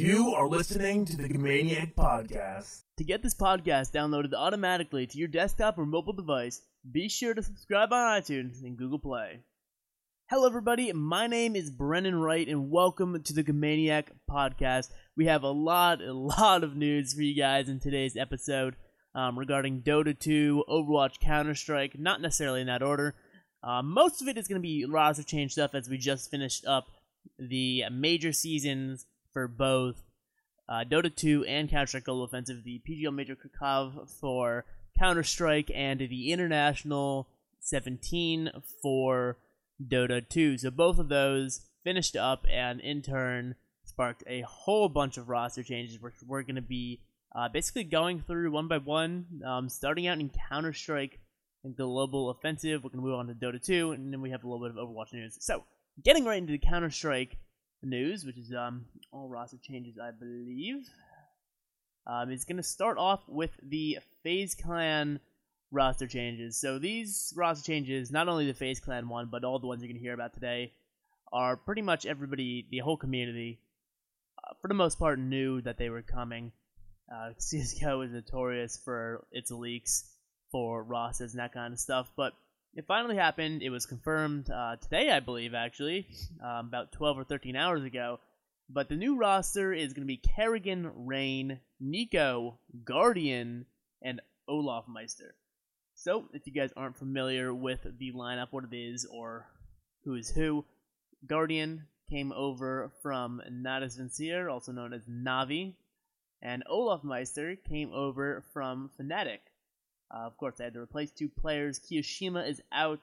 You are listening to the Maniac Podcast. To get this podcast downloaded automatically to your desktop or mobile device, be sure to subscribe on iTunes and Google Play. Hello, everybody. My name is Brennan Wright, and welcome to the Maniac Podcast. We have a lot, a lot of news for you guys in today's episode um, regarding Dota 2, Overwatch, Counter Strike. Not necessarily in that order. Uh, most of it is going to be roster change stuff as we just finished up the major seasons for both uh, Dota 2 and Counter Strike Global Offensive, the PGL Major Krakow for Counter Strike, and the International 17 for Dota 2. So both of those finished up and in turn sparked a whole bunch of roster changes, which we're going to be uh, basically going through one by one, um, starting out in Counter Strike and Global Offensive. We're going to move on to Dota 2, and then we have a little bit of Overwatch news. So, getting right into the Counter Strike news, which is um, all roster changes, I believe. Um, is going to start off with the FaZe Clan roster changes. So these roster changes, not only the FaZe Clan one, but all the ones you're going to hear about today, are pretty much everybody, the whole community, uh, for the most part, knew that they were coming. Uh, CSGO is notorious for its leaks for rosters and that kind of stuff, but it finally happened. It was confirmed uh, today, I believe, actually, um, about 12 or 13 hours ago. But the new roster is going to be Karrigan, Rain, NiKo, Guardian, and olofmeister. So, if you guys aren't familiar with the lineup, what it is, or who is who, Guardian came over from Natus Vincere, also known as Navi, and olofmeister came over from Fnatic. Uh, of course, they had to replace two players. kioShiMa is out,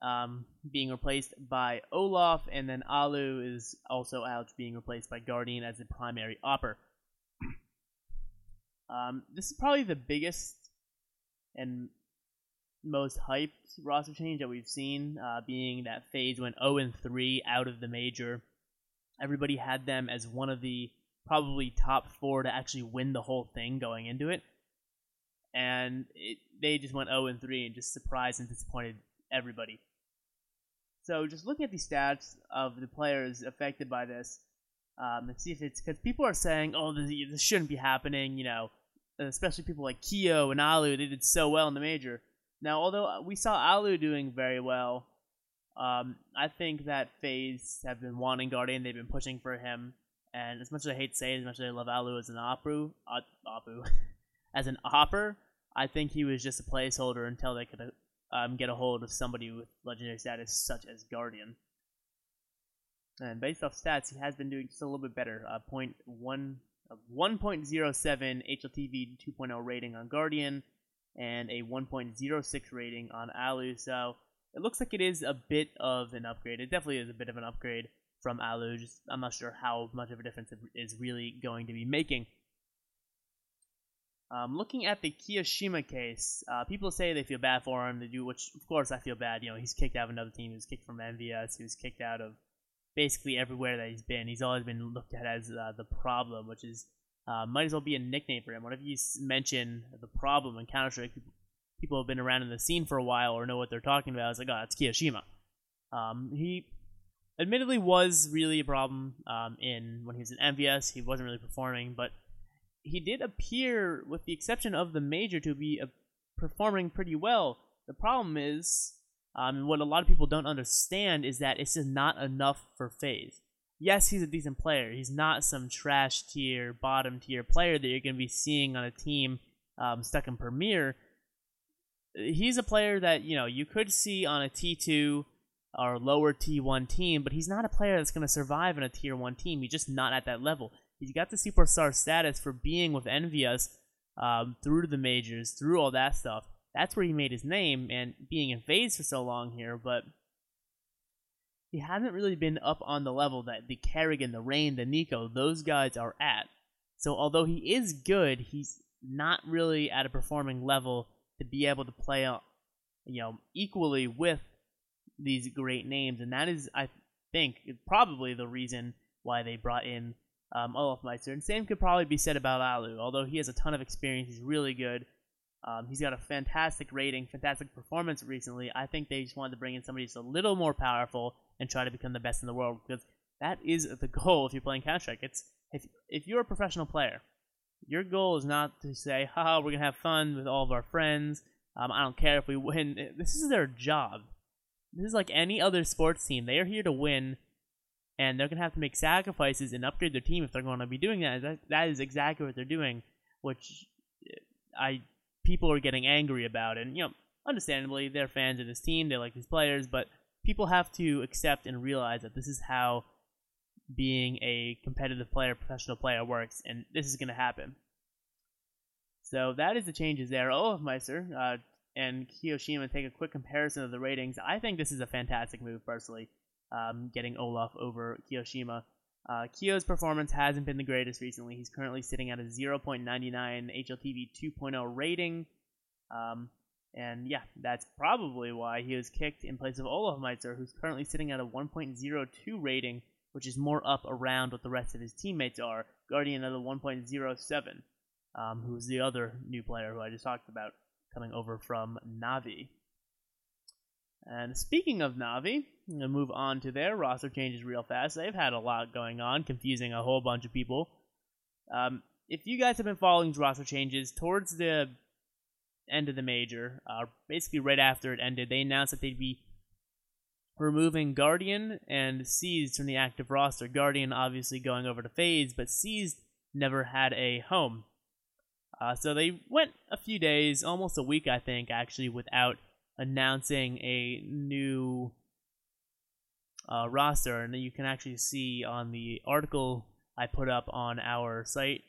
um, being replaced by Olof, and then allu is also out, being replaced by Guardian as the primary AWPer. Um, this is probably the biggest and most hyped roster change that we've seen, uh, being that FaZe went 0 and 3 out of the major. Everybody had them as one of the probably top four to actually win the whole thing going into it and it, they just went 0 and 3 and just surprised and disappointed everybody. So just looking at the stats of the players affected by this, um, and see if it's because people are saying, "Oh, this, this, shouldn't be happening," you know, especially people like kio and allu. They did so well in the major. Now, although we saw allu doing very well, um, I think that FaZe have been wanting Guardian. They've been pushing for him, and as much as I hate to say it, as much as I love allu as an Apu, uh, Apu, as an AWPer, I think he was just a placeholder until they could um, get a hold of somebody with legendary status such as Guardian. And based off stats, he has been doing just a little bit better. Uh, point one, uh, 1.07 HLTV 2.0 rating on Guardian, and a 1.06 rating on allu. So it looks like it is a bit of an upgrade. It definitely is a bit of an upgrade from allu. Just I'm not sure how much of a difference it is really going to be making. Um, looking at the kioShiMa case, uh, people say they feel bad for him. They do, which of course I feel bad. You know, he's kicked out of another team. He was kicked from MVS. He was kicked out of basically everywhere that he's been. He's always been looked at as uh, the problem, which is uh, might as well be a nickname for him. Whenever you mention the problem in Counter Strike, people, have been around in the scene for a while or know what they're talking about. It's like, oh, it's kioShiMa. Um, he admittedly was really a problem um, in when he was in MVS. He wasn't really performing, but he did appear, with the exception of the major, to be uh, performing pretty well. The problem is, um, what a lot of people don't understand is that it's just not enough for FaZe. Yes, he's a decent player. He's not some trash tier, bottom tier player that you're going to be seeing on a team um, stuck in Premier. He's a player that you know you could see on a T2 or lower T1 team, but he's not a player that's going to survive in a Tier 1 team. He's just not at that level. He's got the superstar status for being with EnVyUs um, through the majors, through all that stuff. That's where he made his name, and being in FaZe for so long here, but he hasn't really been up on the level that the Karrigan, the Rain, the NiKo, those guys are at. So although he is good, he's not really at a performing level to be able to play, you know, equally with these great names, and that is, I think, probably the reason why they brought in um, olofmeister. And same could probably be said about allu. Although he has a ton of experience, he's really good. Um, he's got a fantastic rating, fantastic performance recently. I think they just wanted to bring in somebody just a little more powerful and try to become the best in the world because that is the goal if you're playing Counter Strike. It's if if you're a professional player, your goal is not to say, "Haha, we're gonna have fun with all of our friends." Um, I don't care if we win. This is their job. This is like any other sports team. They are here to win, and they're gonna have to make sacrifices and upgrade their team if they're going to be doing that. That, that is exactly what they're doing, which I people are getting angry about, and you know, understandably, they're fans of this team. They like these players, but people have to accept and realize that this is how being a competitive player, professional player works, and this is going to happen. So that is the changes there. Olofmeister uh, and kioShiMa take a quick comparison of the ratings. I think this is a fantastic move, personally, um, getting Olof over kioShiMa. Uh, kio's performance hasn't been the greatest recently. He's currently sitting at a 0.99 HLTV 2.0 rating. Um, and yeah, that's probably why he was kicked in place of Olofmeister, who's currently sitting at a 1.02 rating, which is more up around what the rest of his teammates are. Guardian at a 1.07, um, who's the other new player who I just talked about coming over from Navi. And speaking of Navi, I'm going to move on to their roster changes real fast. They've had a lot going on, confusing a whole bunch of people. Um, if you guys have been following roster changes, towards the end of the major, uh, basically right after it ended, they announced that they'd be removing Guardian and Seized from the active roster. Guardian obviously going over to FaZe, but Seized never had a home. Uh, so they went a few days, almost a week, I think, actually, without announcing a new uh, roster. And you can actually see on the article I put up on our site,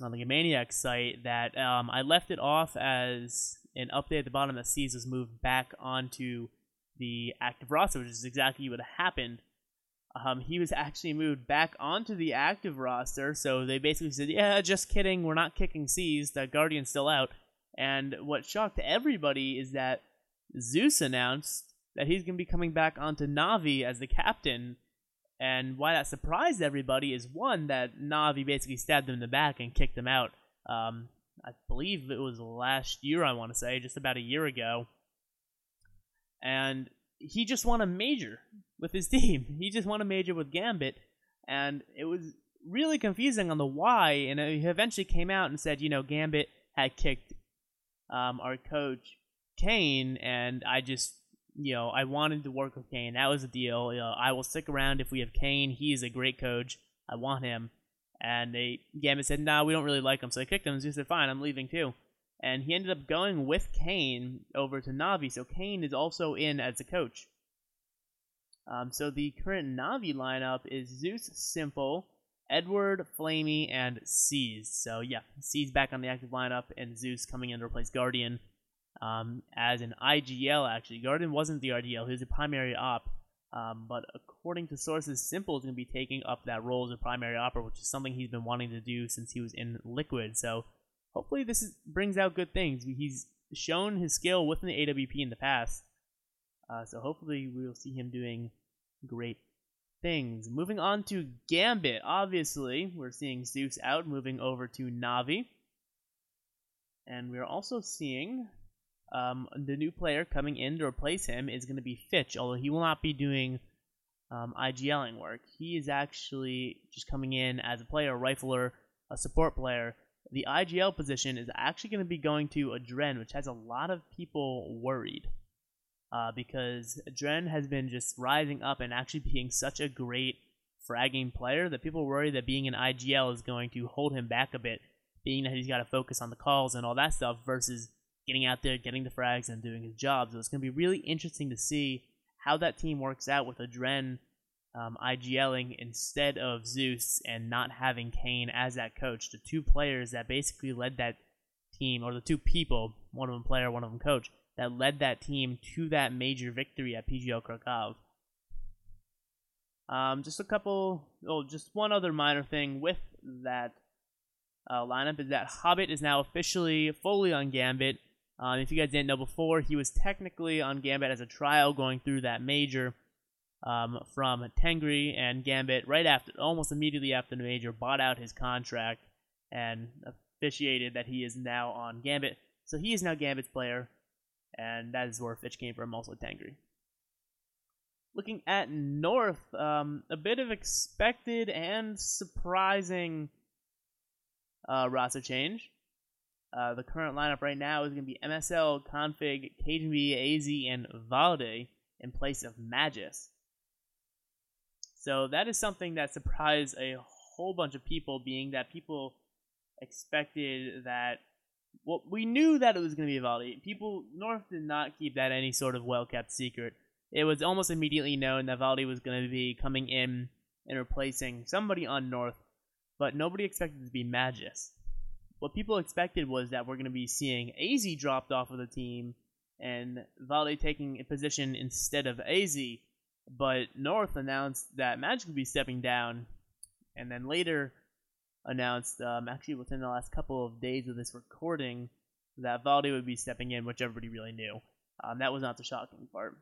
on the Maniac site, that um, I left it off as an update at the bottom that Seas was moved back onto the active roster, which is exactly what happened. Um, he was actually moved back onto the active roster, so they basically said, "Yeah, just kidding, we're not kicking Seas. The Guardian's still out." And what shocked everybody is that Zeus announced that he's going to be coming back onto Navi as the captain. And why that surprised everybody is one, that Navi basically stabbed him in the back and kicked him out. Um, I believe it was last year, I want to say, just about a year ago. And he just won a major with his team. He just won a major with Gambit. And it was really confusing on the why. And he eventually came out and said, you know, Gambit had kicked um, our coach Kane, and I just you know I wanted to work with Kane. That was the deal. You know, I will stick around if we have Kane. He is a great coach. I want him. And they Gambit said, "No, nah, we don't really like him." So they kicked him. And he said, "Fine, I'm leaving too." And he ended up going with Kane over to Navi. So Kane is also in as a coach. Um, so the current Navi lineup is Zeus, s1mple, Edward, flamie, and Seas. So yeah, Seas back on the active lineup, and Zeus coming in to replace Guardian um, as an IGL. Actually, Guardian wasn't the RDL; he was a primary op. Um, but according to sources, s1mple is going to be taking up that role as a primary opera, which is something he's been wanting to do since he was in Liquid. So hopefully this is, brings out good things. He's shown his skill within the AWP in the past. Uh, so hopefully we'll see him doing great things. Moving on to Gambit. Obviously, we're seeing Zeus out, moving over to Navi. And we're also seeing um, the new player coming in to replace him is going to be Fitch, although he will not be doing um, IGLing work. He is actually just coming in as a player, a rifler, a support player. The IGL position is actually going to be going to Adren, which has a lot of people worried. Uh, because Adren has been just rising up and actually being such a great fragging player that people worry that being an IGL is going to hold him back a bit, being that he's got to focus on the calls and all that stuff versus getting out there, getting the frags, and doing his job. So it's going to be really interesting to see how that team works out with Adren um, IGLing instead of Zeus and not having Kane as that coach. The two players that basically led that team, or the two people, one of them player, one of them coach, that led that team to that major victory at PGL Krakow. Um, just a couple, oh, just one other minor thing with that uh, lineup is that Hobbit is now officially fully on Gambit. Um, if you guys didn't know before, he was technically on Gambit as a trial going through that major um, from Tengri, and Gambit, right after, almost immediately after the major, bought out his contract and officiated that he is now on Gambit. So he is now Gambit's player, and that is where Fitch came from, also Tengri. looking at North, um, a bit of expected and surprising uh, roster change. Uh, the current lineup right now is going to be MSL, k0nfig, KGB, AZ, and Valde in place of Magisk. So that is something that surprised a whole bunch of people, being that people expected that. Well, we knew that it was going to be Valde. People, North did not keep that any sort of well kept secret. It was almost immediately known that Valde was going to be coming in and replacing somebody on North, but nobody expected it to be Magisk what people expected was that we're going to be seeing AZ dropped off of the team and Valde taking a position instead of AZ. But North announced that Magic would be stepping down, and then later announced, um, actually within the last couple of days of this recording, that Valde would be stepping in, which everybody really knew. Um, that was not the shocking part.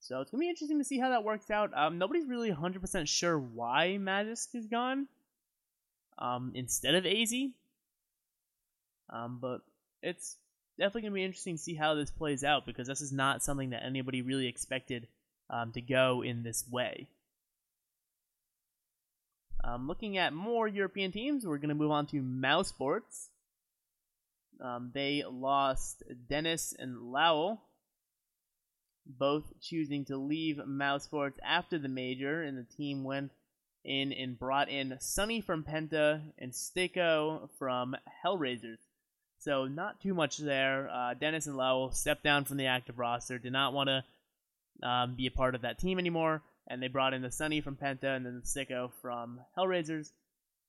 So it's to be interesting to see how that works out. Um, nobody's really 100% sure why Magisk is gone um, instead of AZ. Um, but it's definitely to be interesting to see how this plays out because this is not something that anybody really expected um, to go in this way. Um, looking at more European teams, we're going to move on to mousesports. Um, they lost Dennis and Lowell, both choosing to leave mousesports after the major, and the team went in and brought in Sunny from Penta and STYKO from Hellraisers. So not too much there. Uh, Dennis and Lowell stepped down from the active roster, did not want to um, be a part of that team anymore, and they brought in the Sunny from Penta and then the STYKO from Hellraisers.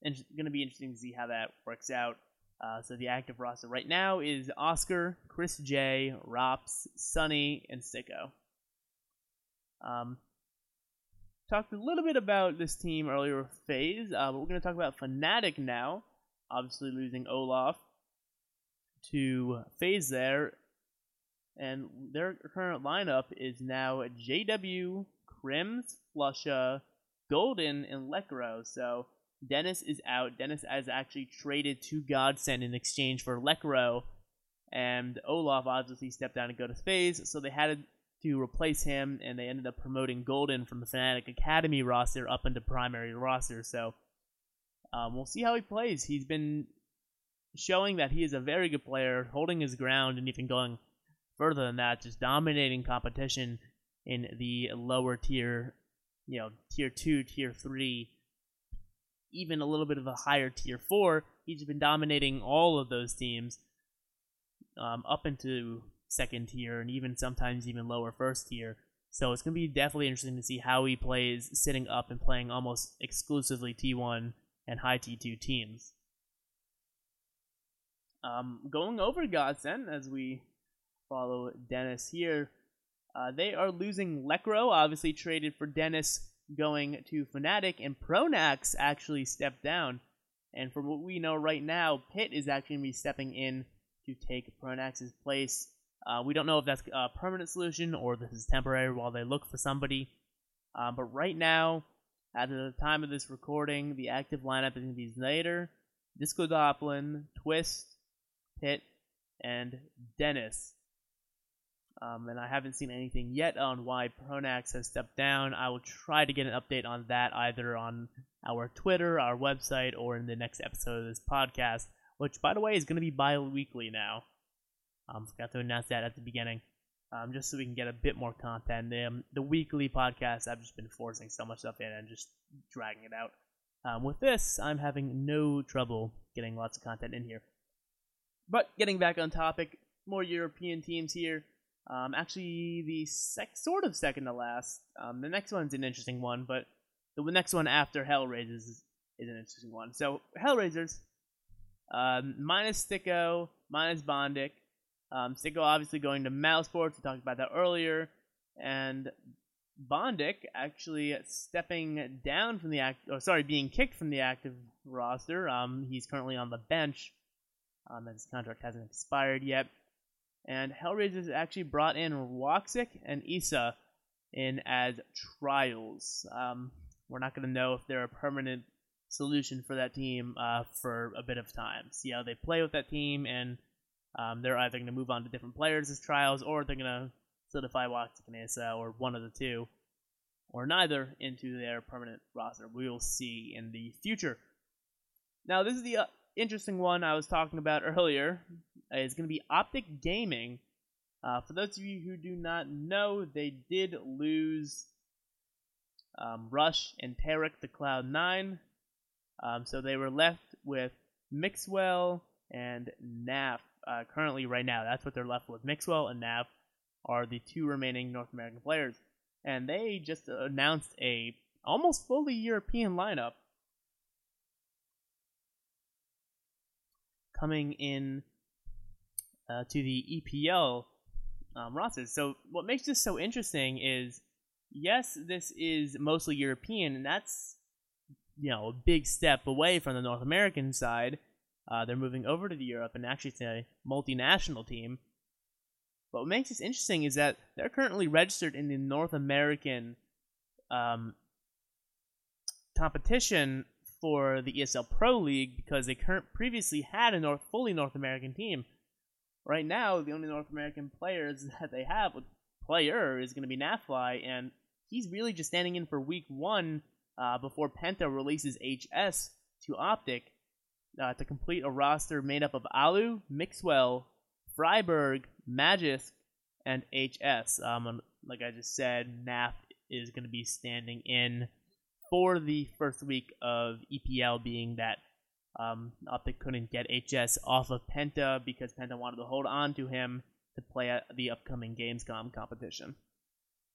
And it's going to be interesting to see how that works out. Uh, so the active roster right now is Oscar, Chris J, ropz, Sunny, and STYKO. Um, talked a little bit about this team earlier with FaZe, uh, but we're going to talk about Fnatic now. Obviously losing Olof to FaZe there, and their current lineup is now JW, KRIMZ, Flusha, Golden, and Lekro. So Dennis is out. Dennis has actually traded to GODSENT in exchange for Lekro, and Olof obviously stepped down to go to FaZe, so they had to replace him, and they ended up promoting Golden from the Fnatic Academy roster up into primary roster. So um, we'll see how he plays. He's been showing that he is a very good player, holding his ground, and even going further than that, just dominating competition in the lower tier, you know, tier two, tier three, even a little bit of a higher tier four. He's been dominating all of those teams um, up into second tier and even sometimes even lower first tier. So it's going to be definitely interesting to see how he plays sitting up and playing almost exclusively T1 and high T2 teams. Um, going over GODSENT as we follow Dennis here, uh, they are losing Lekro, obviously traded for Dennis going to Fnatic, and Pronax actually stepped down. And from what we know right now, Pitt is actually going to be stepping in to take Pronax's place. Uh, we don't know if that's a permanent solution or this is temporary while they look for somebody. Uh, but right now, at the time of this recording, the active lineup is going to be disco doplan, Twist, Pitt, and Dennis. Um, and I haven't seen anything yet on why Pronax has stepped down. I will try to get an update on that either on our Twitter, our website, or in the next episode of this podcast, which, by the way, is going to be bi weekly now. Um, forgot to announce that at the beginning, um, just so we can get a bit more content. The, um, the weekly podcast, I've just been forcing so much stuff in and just dragging it out. Um, with this, I'm having no trouble getting lots of content in here. But getting back on topic, more European teams here. Um, actually, the sec- sort of second to last. Um, the next one's an interesting one, but the next one after Hellraisers is, is an interesting one. So Hellraisers, um, minus STYKO, minus bondik. Um, STYKO obviously going to mousesports. We talked about that earlier, and bondik actually stepping down from the act. Or sorry, being kicked from the active roster. Um, he's currently on the bench um, his contract hasn't expired yet. And Hellraisers actually brought in Woxic and Issa in as trials. Um, we're not going to know if they're a permanent solution for that team uh, for a bit of time. See how they play with that team, and um, they're either going to move on to different players as trials, or they're going to solidify Woxic and Issa, or one of the two. or neither into their permanent roster. We will see in the future. Now, this is the uh, interesting one I was talking about earlier. is going to be Optic Gaming. Uh, for those of you who do not know, they did lose um, Rush and tarik to Cloud9. Um, so they were left with Mixwell and Naf uh, currently right now. That's what they're left with. Mixwell and Naf are the two remaining North American players, and they just announced a almost fully European lineup coming in uh, to the EPL um, rosters. So what makes this so interesting is, yes, this is mostly European, and that's you know a big step away from the North American side. Uh, they're moving over to the Europe, and actually it's a multinational team. But what makes this interesting is that they're currently registered in the North American um, competition for the ESL Pro League because they current previously had a North fully North American team. Right now, the only North American players that they have, player, is going to be Nafly, and he's really just standing in for Week One uh, before Penta releases HS to Optic uh, to complete a roster made up of allu, Mixwell, friberg, Magisk, and HS. Um, like I just said, NAF is going to be standing in for the first week of EPL, being that um, Optic couldn't get HS off of Penta because Penta wanted to hold on to him to play at the upcoming Gamescom competition.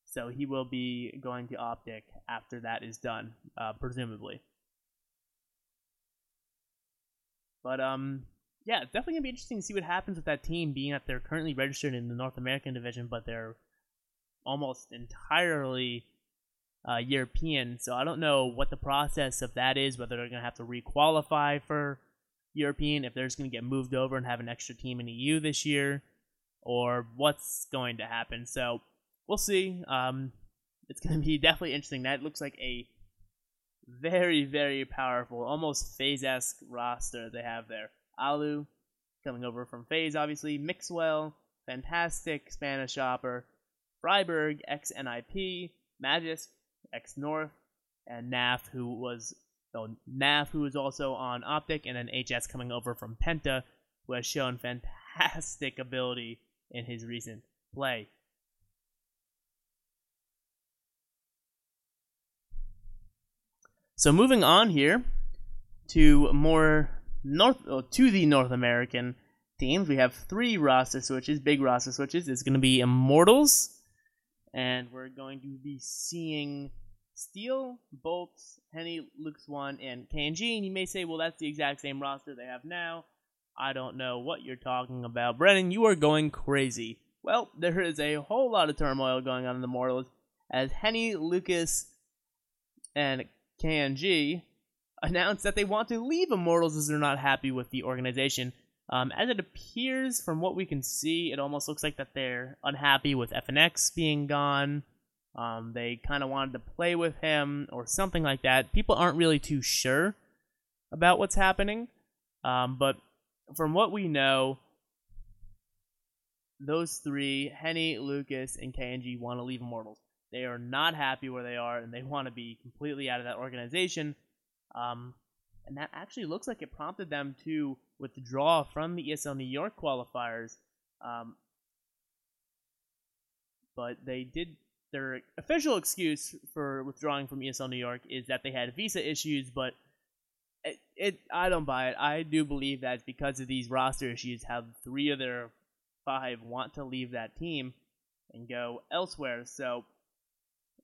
So he will be going to Optic after that is done, uh, presumably. But um, yeah, it's definitely gonna be interesting to see what happens with that team, being that they're currently registered in the North American division, but they're almost entirely uh, European. So I don't know what the process of that is. Whether they're gonna have to requalify for European, if they're just gonna get moved over and have an extra team in EU this year, or what's going to happen. So we'll see. Um, it's gonna be definitely interesting. That looks like a very, very powerful, almost FaZe esque roster they have there. allu coming over from FaZe, obviously. Mixwell, fantastic Spanish AWPer. friberg, ex NIP. Magisk, ex North. And Naf, who was so who was also on Optic, and then HS coming over from Penta, who has shown fantastic ability in his recent play. So moving on here to more north oh, to the North American teams, we have three roster switches, big roster switches. It's going to be Immortals, and we're going to be seeing Steel, boltz, Henny, Lucas One, and KNG. And you may say, well, that's the exact same roster they have now. I don't know what you're talking about, Brennan. You are going crazy. Well, there is a whole lot of turmoil going on in the Immortals as Henny, Lucas, and KNG announced that they want to leave Immortals as they're not happy with the organization. Um, as it appears, from what we can see, it almost looks like that they're unhappy with FNX being gone. Um, they kind of wanted to play with him or something like that. People aren't really too sure about what's happening, um, but from what we know, those three, Henny, Lucas, and KNG, want to leave Immortals. They are not happy where they are, and they want to be completely out of that organization. Um, and that actually looks like it prompted them to withdraw from the ESL New York qualifiers. Um, but they did their official excuse for withdrawing from ESL New York is that they had visa issues, but it, it I don't buy it. I do believe that because of these roster issues how three of their five want to leave that team and go elsewhere. So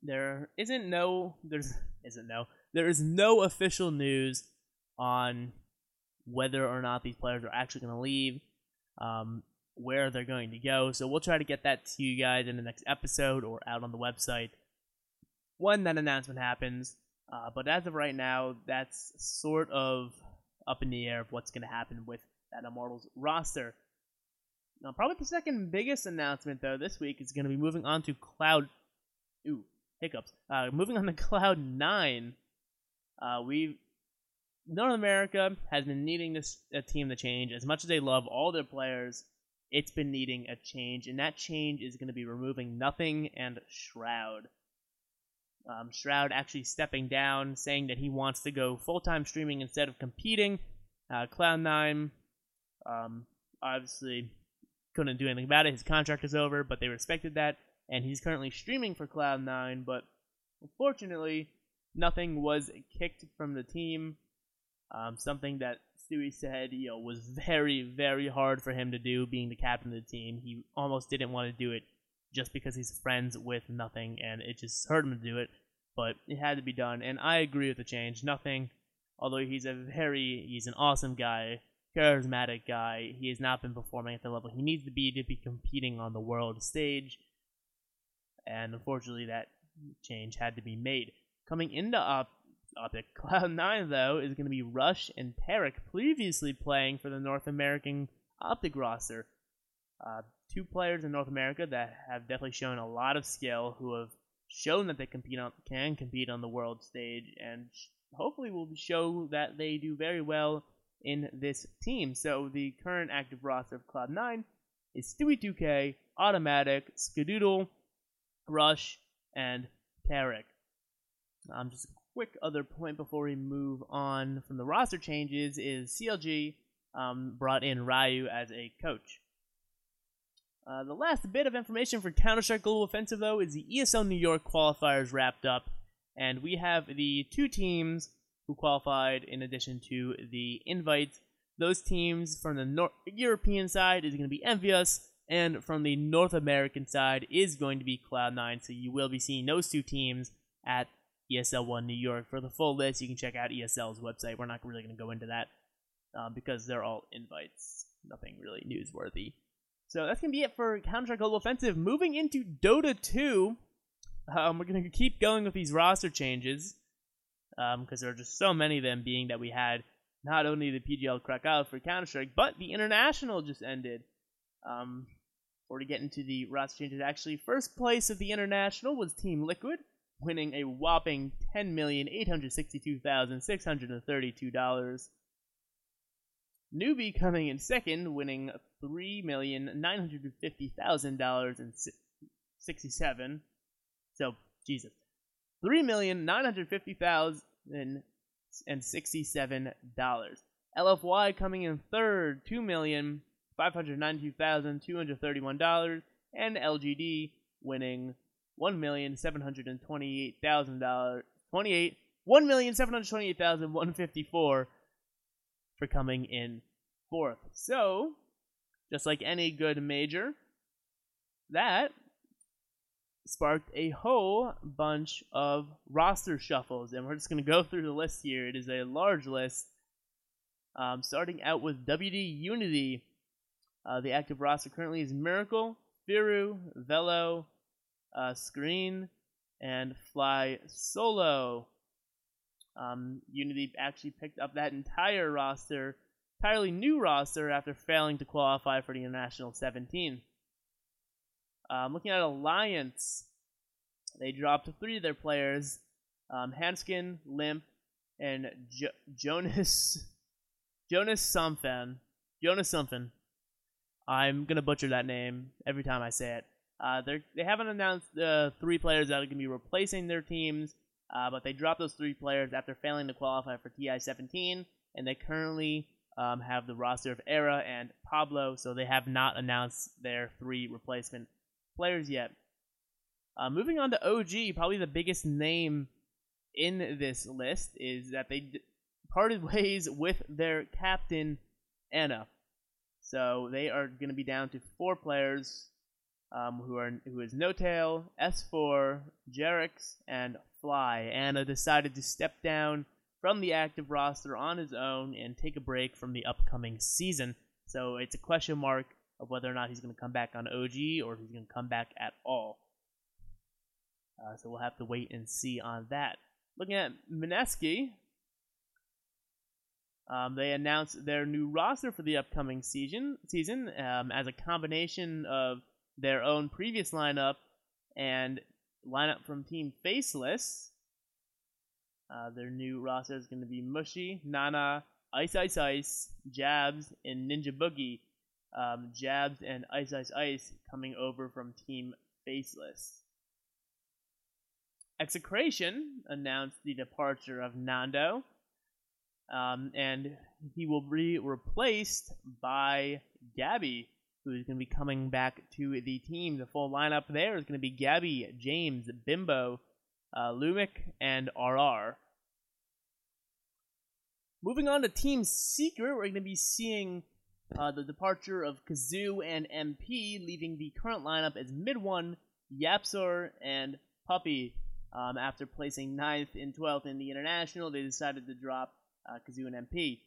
there isn't no there's isn't no there is no official news on whether or not these players are actually going to leave, um, where they're going to go. So we'll try to get that to you guys in the next episode or out on the website when that announcement happens. Uh, but as of right now, that's sort of up in the air of what's going to happen with that Immortals roster. Now, probably the second biggest announcement though this week is going to be moving on to Cloud. Ooh, hiccups. Uh, moving on to Cloud Nine, uh, we North America has been needing this a team to change as much as they love all their players. It's been needing a change, and that change is going to be removing Nothing and Shroud. Um, Shroud actually stepping down, saying that he wants to go full time streaming instead of competing. Uh, Cloud9 um, obviously couldn't do anything about it. His contract is over, but they respected that, and he's currently streaming for Cloud9. But unfortunately, nothing was kicked from the team. Um, something that Stewie said, you know, was very, very hard for him to do, being the captain of the team. He almost didn't want to do it just because he's friends with nothing, and it just hurt him to do it. But it had to be done, and I agree with the change. Nothing, although he's a very, he's an awesome guy, charismatic guy. He has not been performing at the level he needs to be to be competing on the world stage, and unfortunately, that change had to be made. Coming into Op- Optic Cloud9, though, is going to be Rush and tarik, previously playing for the North American Optic roster. Uh, two players in North America that have definitely shown a lot of skill, who have shown that they compete on, can compete on the world stage, and hopefully will show that they do very well in this team. So the current active roster of Cloud9 is Stewie 2K, Automatic, Skadoodle, Rush, and Tarek. Um, just quick other point before we move on from the roster changes is CLG um, brought in Ryu as a coach. Uh, the last bit of information for Counter Strike Global Offensive, though, is the ESL New York qualifiers wrapped up, and we have the two teams who qualified in addition to the invites. Those teams from the European side is going to be EnVyUs, and from the North American side is going to be Cloud9. So you will be seeing those two teams at ESL One New York. For the full list, you can check out ESL's website. We're not really going to go into that um, because they're all invites. Nothing really newsworthy. So that's going to be it for Counter Strike Global Offensive. Moving into Dota 2, um, we're going to keep going with these roster changes because um, there are just so many of them, being that we had not only the PGL Krakow for Counter Strike, but the International just ended. Um, before we get into the roster changes, actually, first place of the International was Team Liquid, winning a whopping $10,862,632. Newbee coming in second, winning three million nine hundred fifty thousand dollars and sixty-seven. So Jesus, three million nine hundred fifty thousand and sixty-seven dollars. LFY coming in third, two million five hundred ninety-two thousand two hundred thirty-one dollars, and LGD winning one million seven hundred and twenty-eight thousand dollars, twenty-eight one million seven hundred twenty-eight thousand one fifty-four for coming in fourth. So, just like any good major, that sparked a whole bunch of roster shuffles, and we're just going to go through the list here. It is a large list. Um, starting out with WD Unity, uh, the active roster currently is Miracle, Firu, Velo, uh, Screen, and Fly Solo. Um, Unity actually picked up that entire roster, entirely new roster, after failing to qualify for the International 17. Um, looking at Alliance, they dropped three of their players um, Handsken, Limmp, and jo- Jonas Jonas Somfen. Jonas Somfen. I'm gonna butcher that name every time I say it. Uh, they haven't announced the uh, three players that are gonna be replacing their teams, uh, but they dropped those three players after failing to qualify for TI-17, and they currently um, have the roster of Era and Pablo, so they have not announced their three replacement players yet. Uh, moving on to OG, probably the biggest name in this list is that they d- parted ways with their captain, ana. So they are going to be down to four players um, who are who is N0tail, S4, JerAx, and Fly. ana decided to step down from the active roster on his own and take a break from the upcoming season. So it's a question mark of whether or not he's going to come back on OG or if he's going to come back at all. Uh, so we'll have to wait and see on that. Looking at Mineski, um, they announced their new roster for the upcoming season season um, as a combination of their own previous lineup and lineup from Team Faceless. Uh, their new roster is going to be Mushi, Nana, Ice Ice Ice, Jabz, and Ninja Boogie. Um, Jabz and Ice Ice Ice coming over from Team Faceless. Execration announced the departure of Nando, um, and he will be replaced by Gabbi, who is going to be coming back to the team. The full lineup there is going to be Gabbi, James, Bimbo, uh, Lumic, and RR. Moving on to Team Secret, we're going to be seeing uh, the departure of KheZu and MP, leaving the current lineup as Mid One, YapzOr, and Puppey. Um, after placing 9th and 12th in the international, they decided to drop uh, KheZu and MP.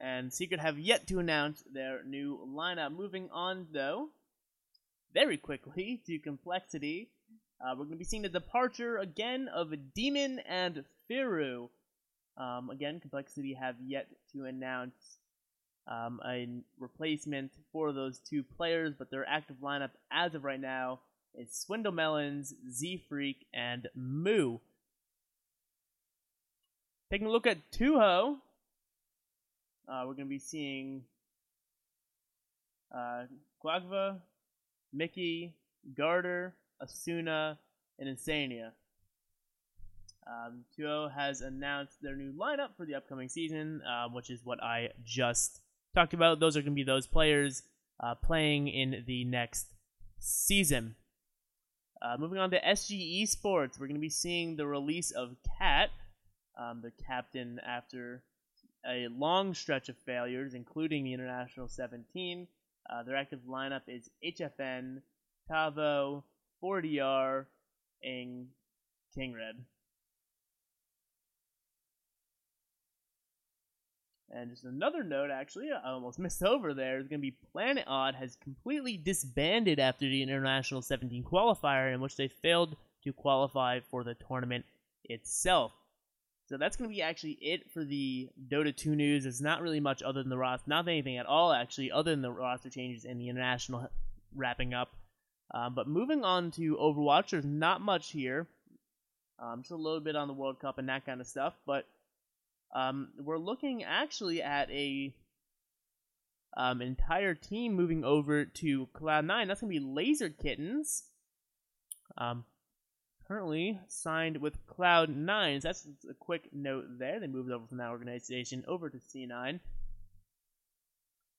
And Secret have yet to announce their new lineup. Moving on, though, very quickly to Complexity, uh, we're going to be seeing the departure again of Demon and Firu. Um, again, Complexity have yet to announce um, a replacement for those two players, but their active lineup as of right now is Swindle Melons, Z Freak, and Moo. Taking a look at Tuho, uh, we're going to be seeing uh, Quagva, Mickey, Garter, Asuna, and Insania. Um, has announced their new lineup for the upcoming season, uh, which is what I just talked about. Those are going to be those players uh, playing in the next season. Uh, moving on to SGE Sports, we're going to be seeing the release of Cat, um, the captain after a long stretch of failures, including the International 17. Uh, their active lineup is HFN, Tavo, 4DR, and Kingred. And just another note, actually, I almost missed over there, is going to be Planet Odd has completely disbanded after the International 17 qualifier, in which they failed to qualify for the tournament itself. So that's going to be actually it for the Dota 2 news. It's not really much other than the roster, not anything at all, actually, other than the roster changes and the international wrapping up. Um, but moving on to Overwatch, there's not much here. Um, just a little bit on the World Cup and that kind of stuff. But um, we're looking actually at a um, entire team moving over to Cloud9. That's going to be Laser Kittens. Currently signed with Cloud9. So that's a quick note there. They moved over from that organization over to C9.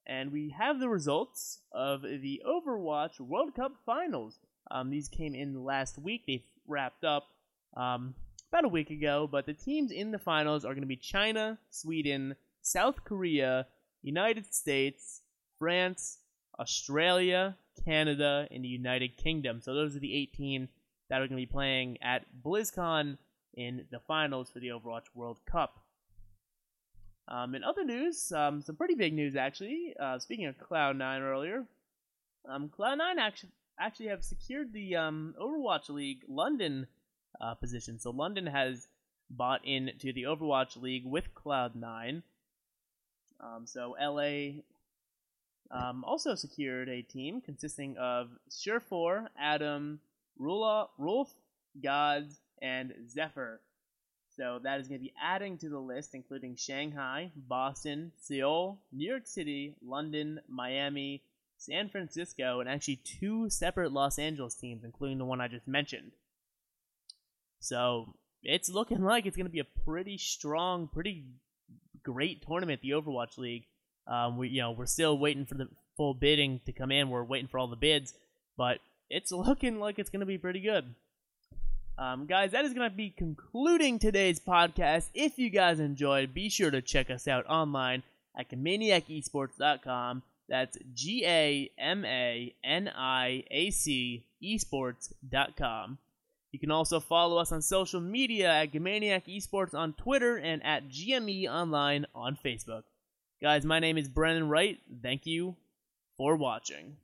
And we have the results of the Overwatch World Cup Finals. Um, these came in last week. They wrapped up um, about a week ago, but the teams in the finals are going to be China, Sweden, South Korea, United States, France, Australia, Canada, and the United Kingdom. So those are the eight teams that are going to be playing at BlizzCon in the finals for the Overwatch World Cup. Um, in other news, um, some pretty big news actually. Uh, speaking of Cloud9 earlier, um, Cloud9 actually actually have secured the um, Overwatch League London uh, position. So London has bought into the Overwatch League with Cloud9. Um, so LA um, also secured a team consisting of Surefour, Adam, Rula, Rolf, Gods, and Zephyr. So that is going to be adding to the list, including Shanghai, Boston, Seoul, New York City, London, Miami, San Francisco, and actually two separate Los Angeles teams, including the one I just mentioned. So it's looking like it's going to be a pretty strong, pretty great tournament, the Overwatch League. Um, we, you know, we're still waiting for the full bidding to come in. We're waiting for all the bids, but it's looking like it's going to be pretty good. Um, guys, that is going to be concluding today's podcast. If you guys enjoyed, be sure to check us out online at GamaniacEsports.com. That's G A M A N I A C esports.com. You can also follow us on social media at Gamaniac Esports on Twitter and at GME Online on Facebook. Guys, my name is Brennan Wright. Thank you for watching.